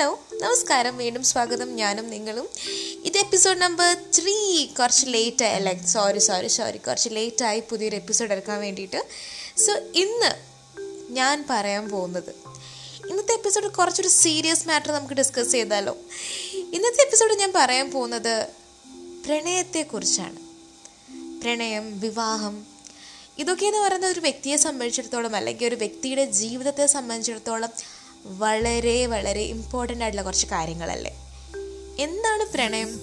നമസ്കാരം. വീണ്ടും സ്വാഗതം. ഞാനും നിങ്ങളും. ഇത് എപ്പിസോഡ് നമ്പർ ത്രീ കുറച്ച് ലേറ്റ് അല്ല സോറി സോറി സോറി കുറച്ച് ലേറ്റ് ആയി പുതിയൊരു എപ്പിസോഡ് എടുക്കാൻ വേണ്ടിയിട്ട്. സോ ഇന്ന് ഞാൻ പറയാൻ പോകുന്നത്. ഇന്നത്തെ എപ്പിസോഡ് കുറച്ചൊരു സീരിയസ് മാറ്റർ നമുക്ക് ഡിസ്കസ് ചെയ്താലോ. ഇന്നത്തെ എപ്പിസോഡ് ഞാൻ പറയാൻ പോകുന്നത് പ്രണയത്തെക്കുറിച്ചാണ്. പ്രണയം വിവാഹം ഇതൊക്കെ എന്ന് പറയുന്നത് ഒരു വ്യക്തിയെ സംബന്ധിച്ചിടത്തോളം അല്ലെങ്കിൽ ഒരു വ്യക്തിയുടെ ജീവിതത്തെ സംബന്ധിച്ചിടത്തോളം വളരെ വളരെ ഇമ്പോർട്ടന്റ് ആയിട്ടുള്ള കുറച്ച് കാര്യങ്ങളല്ലേ? എന്താണ് പ്രണയം?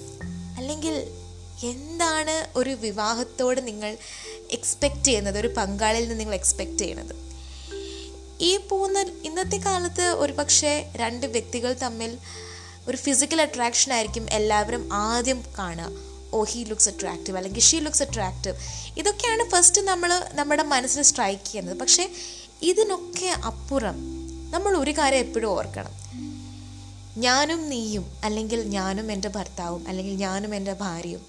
അല്ലെങ്കിൽ എന്താണ് ഒരു വിവാഹത്തോട് നിങ്ങൾ എക്സ്പെക്റ്റ് ചെയ്യുന്നത്? ഒരു പങ്കാളിയിൽ നിന്ന് നിങ്ങൾ എക്സ്പെക്റ്റ് ചെയ്യുന്നത്? ഈ പോകുന്ന ഇന്നത്തെ കാലത്ത് ഒരു പക്ഷേ രണ്ട് വ്യക്തികൾ തമ്മിൽ ഒരു ഫിസിക്കൽ അട്രാക്ഷൻ ആയിരിക്കും എല്ലാവരും ആദ്യം കാണുക. ഓ ഹി ലുക്സ് അട്രാക്റ്റീവ് അല്ലെങ്കിൽ ഷീ ലുക്സ് അട്രാക്റ്റീവ് ഇതൊക്കെയാണ് ഫസ്റ്റ് നമ്മൾ നമ്മുടെ മനസ്സിൽ സ്ട്രൈക്ക് ചെയ്യുന്നത്. പക്ഷേ ഇതിനൊക്കെ അപ്പുറം നമ്മൾ ഒരു കാര്യം എപ്പോഴും ഓർക്കണം. ഞാനും നീയും അല്ലെങ്കിൽ ഞാനും എന്റെ ഭർത്താവും അല്ലെങ്കിൽ ഞാനും എന്റെ ഭാര്യയും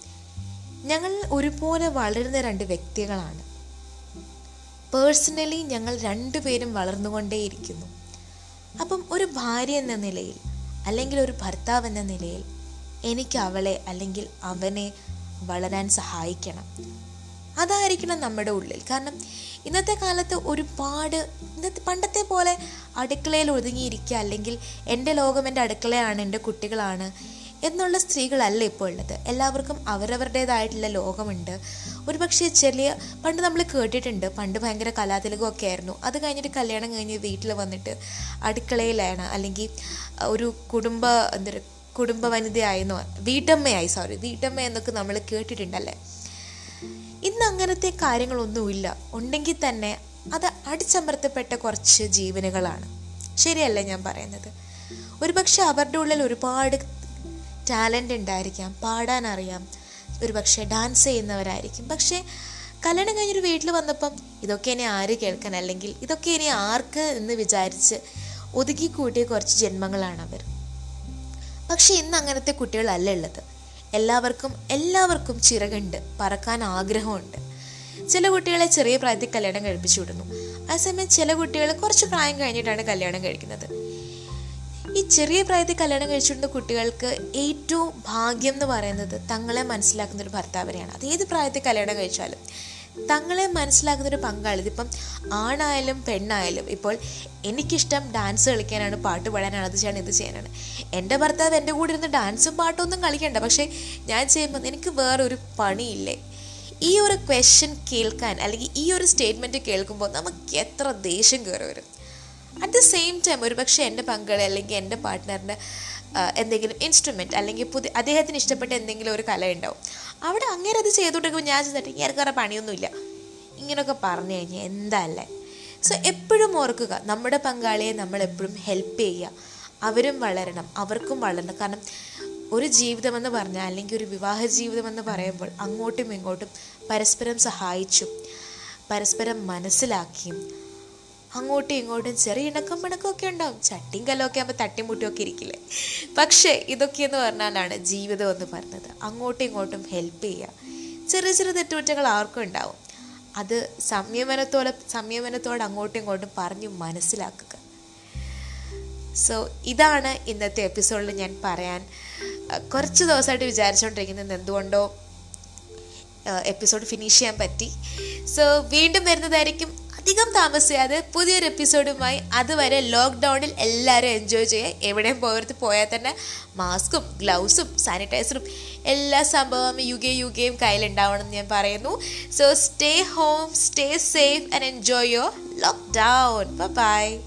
ഞങ്ങൾ ഒരുപോലെ വളരുന്ന രണ്ട് വ്യക്തികളാണ്. പേഴ്സണലി ഞങ്ങൾ രണ്ടുപേരും വളർന്നുകൊണ്ടേയിരിക്കുന്നു. അപ്പം ഒരു ഭാര്യ എന്ന നിലയിൽ അല്ലെങ്കിൽ ഒരു ഭർത്താവ് എന്ന നിലയിൽ എനിക്ക് അവളെ അല്ലെങ്കിൽ അവനെ വളരാൻ സഹായിക്കണം. അതായിരിക്കണം നമ്മുടെ ഉള്ളിൽ. കാരണം ഇന്നത്തെ കാലത്ത് ഒരുപാട് ഇന്നത്തെ പണ്ടത്തെ പോലെ അടുക്കളയിൽ ഒതുങ്ങിയിരിക്കുക അല്ലെങ്കിൽ എന്റെ ലോകം എന്റെ അടുക്കളയാണ് എന്റെ കുട്ടികളാണ് എന്നുള്ള സ്ത്രീകളല്ല ഇപ്പോൾ ഉള്ളത്. എല്ലാവർക്കും അവരവരുടേതായിട്ടുള്ള ലോകമുണ്ട്. ഒരുപക്ഷെ ചെറിയ പണ്ട് നമ്മൾ കേട്ടിട്ടുണ്ട് പണ്ട് ഭയങ്കര കലാതിലകമൊക്കെ ആയിരുന്നു. അത് കഴിഞ്ഞിട്ട് കല്യാണം കഴിഞ്ഞ് വീട്ടിൽ വന്നിട്ട് അടുക്കളയിലാണ്. അല്ലെങ്കിൽ ഒരു കുടുംബ എന്താ കുടുംബ വനിതയായെന്നോ വീട്ടമ്മയായി സോറി വീട്ടമ്മ എന്നൊക്കെ നമ്മൾ കേട്ടിട്ടുണ്ടല്ലേ? ഇന്ന് അങ്ങനത്തെ കാര്യങ്ങളൊന്നുമില്ല. ഉണ്ടെങ്കിൽ തന്നെ അത് അടിച്ചമർത്തപ്പെട്ട കുറച്ച് ജീവനുകളാണ്. ശരിയല്ല ഞാൻ പറയുന്നത്? ഒരുപക്ഷെ അവരുടെ ഉള്ളിൽ ഒരുപാട് ടാലന്റ് ഉണ്ടായിരിക്കാം പാടാൻ അറിയാം. ഒരുപക്ഷെ ഡാൻസ് ചെയ്യുന്നവരായിരിക്കും. പക്ഷേ കല്യാണം കഴിഞ്ഞൊരു വീട്ടിൽ വന്നപ്പം ഇതൊക്കെ ഇനി ആര് കേൾക്കാൻ? അല്ലെങ്കിൽ ഇതൊക്കെ ഇനി ആർക്ക് എന്ന് വിചാരിച്ച് ഒതുക്കി കൂട്ടിയ കുറച്ച് ജന്മങ്ങളാണ് അവർ പക്ഷേ ഇന്ന് അങ്ങനത്തെ കുട്ടികളല്ല ഉള്ളത്. എല്ലാവർക്കും എല്ലാവർക്കും ചിറകുണ്ട് പറക്കാൻ ആഗ്രഹമുണ്ട്. ചില കുട്ടികളെ ചെറിയ പ്രായത്തിൽ കല്യാണം കഴിപ്പിച്ചു വിടുന്നു. അതേസമയം ചില കുട്ടികൾ കുറച്ച് പ്രായം കഴിഞ്ഞിട്ടാണ് കല്യാണം കഴിക്കുന്നത്. ഈ ചെറിയ പ്രായത്തിൽ കല്യാണം കഴിച്ചിരുന്ന കുട്ടികൾക്ക് ഏറ്റവും ഭാഗ്യം എന്ന് പറയുന്നത് തങ്ങളെ മനസ്സിലാക്കുന്ന ഒരു ഭർത്താവിനെയാണ്. അത് ഏത് പ്രായത്തിൽ കല്യാണം കഴിച്ചാലും തങ്ങളെ മനസ്സിലാക്കുന്ന ഒരു പങ്കാളി ഇതിപ്പം ആണായാലും പെണ്ണായാലും ഇപ്പോൾ എനിക്കിഷ്ടം ഡാൻസ് കളിക്കാനാണ് പാട്ട് പാടാനാണ് അത് ചെയ്യണം ഇത് ചെയ്യാനാണ്. എന്റെ ഭർത്താവ് എന്റെ കൂടെ ഇരുന്ന് ഡാൻസും പാട്ടൊന്നും കളിക്കണ്ട. പക്ഷേ ഞാൻ ചെയ്യുമ്പോൾ എനിക്ക് വേറൊരു പണിയില്ലേ? ഈ ഒരു ക്വസ്റ്റ്യൻ കേൾക്കാൻ അല്ലെങ്കിൽ ഈ ഒരു സ്റ്റേറ്റ്മെന്റ് കേൾക്കുമ്പോൾ നമുക്ക് എത്ര ദേഷ്യം കയറി വരും? അറ്റ് ദ സെയിം ടൈം ഒരു പക്ഷേ എന്റെ പങ്കാളി അല്ലെങ്കിൽ എന്റെ പാർട്ട്ണറിന്റെ എന്തെങ്കിലും ഇൻസ്ട്രുമെന്റ് അല്ലെങ്കിൽ പുതിയ അദ്ദേഹത്തിന് ഇഷ്ടപ്പെട്ട എന്തെങ്കിലും ഒരു കല ഉണ്ടാവും. അവിടെ അങ്ങനെ അത് ചെയ്തുകൊണ്ടിരിക്കുമ്പോൾ ഞാൻ ചെന്നിട്ട് വേറെ പണിയൊന്നുമില്ല. ഇങ്ങനെയൊക്കെ പറഞ്ഞു കഴിഞ്ഞാൽ എന്താ അല്ലേ? സോ എപ്പോഴും ഓർക്കുക നമ്മുടെ പങ്കാളിയെ നമ്മൾ എപ്പോഴും ഹെൽപ്പ് ചെയ്യുക. അവരും വളരണം അവർക്കും വളരണം. കാരണം ഒരു ജീവിതമെന്ന് പറഞ്ഞാൽ അല്ലെങ്കിൽ ഒരു വിവാഹ ജീവിതമെന്ന് പറയുമ്പോൾ അങ്ങോട്ടും ഇങ്ങോട്ടും പരസ്പരം സഹായിച്ചും പരസ്പരം മനസ്സിലാക്കിയും അങ്ങോട്ടും ഇങ്ങോട്ടും ചെറിയ ഇണക്കം പിണക്കമൊക്കെ ഉണ്ടാവും. ചട്ടിയും കല്ലൊക്കെ ആകുമ്പോൾ തട്ടിമുട്ടിയൊക്കെ ഇരിക്കില്ലേ? പക്ഷേ ഇതൊക്കെയെന്ന് പറഞ്ഞാലാണ് ജീവിതം എന്ന് പറഞ്ഞത്. അങ്ങോട്ടും ഇങ്ങോട്ടും ഹെൽപ്പ് ചെയ്യുക. ചെറിയ ചെറിയ തെറ്റുകുറ്റങ്ങൾ ആർക്കും ഉണ്ടാവും. അത് സംയമനത്തോടെ സംയമനത്തോടെ അങ്ങോട്ടും ഇങ്ങോട്ടും പറഞ്ഞു മനസ്സിലാക്കുക. സോ ഇതാണ് ഇന്നത്തെ എപ്പിസോഡിൽ ഞാൻ പറയാൻ കുറച്ച് ദിവസമായിട്ട് വിചാരിച്ചുകൊണ്ടിരിക്കുന്നത് എന്തുകൊണ്ടോ എപ്പിസോഡ് ഫിനിഷ് ചെയ്യാൻ പറ്റി. സോ വീണ്ടും വരുന്നതായിരിക്കും അധികം താമസിയാതെ പുതിയൊരു എപ്പിസോഡുമായി അതുവരെ ലോക്ക്ഡൗണിൽ എല്ലാവരും എൻജോയ് ചെയ്യുക. എവിടെയും പോകരുത് പോയാൽ തന്നെ മാസ്കും ഗ്ലൗസും സാനിറ്റൈസറും എല്ലാ സംഭവം യുഗേ യുഗേയും കയ്യിലുണ്ടാവണമെന്ന് ഞാൻ പറയുന്നു. So stay home stay safe and enjoy your lockdown bye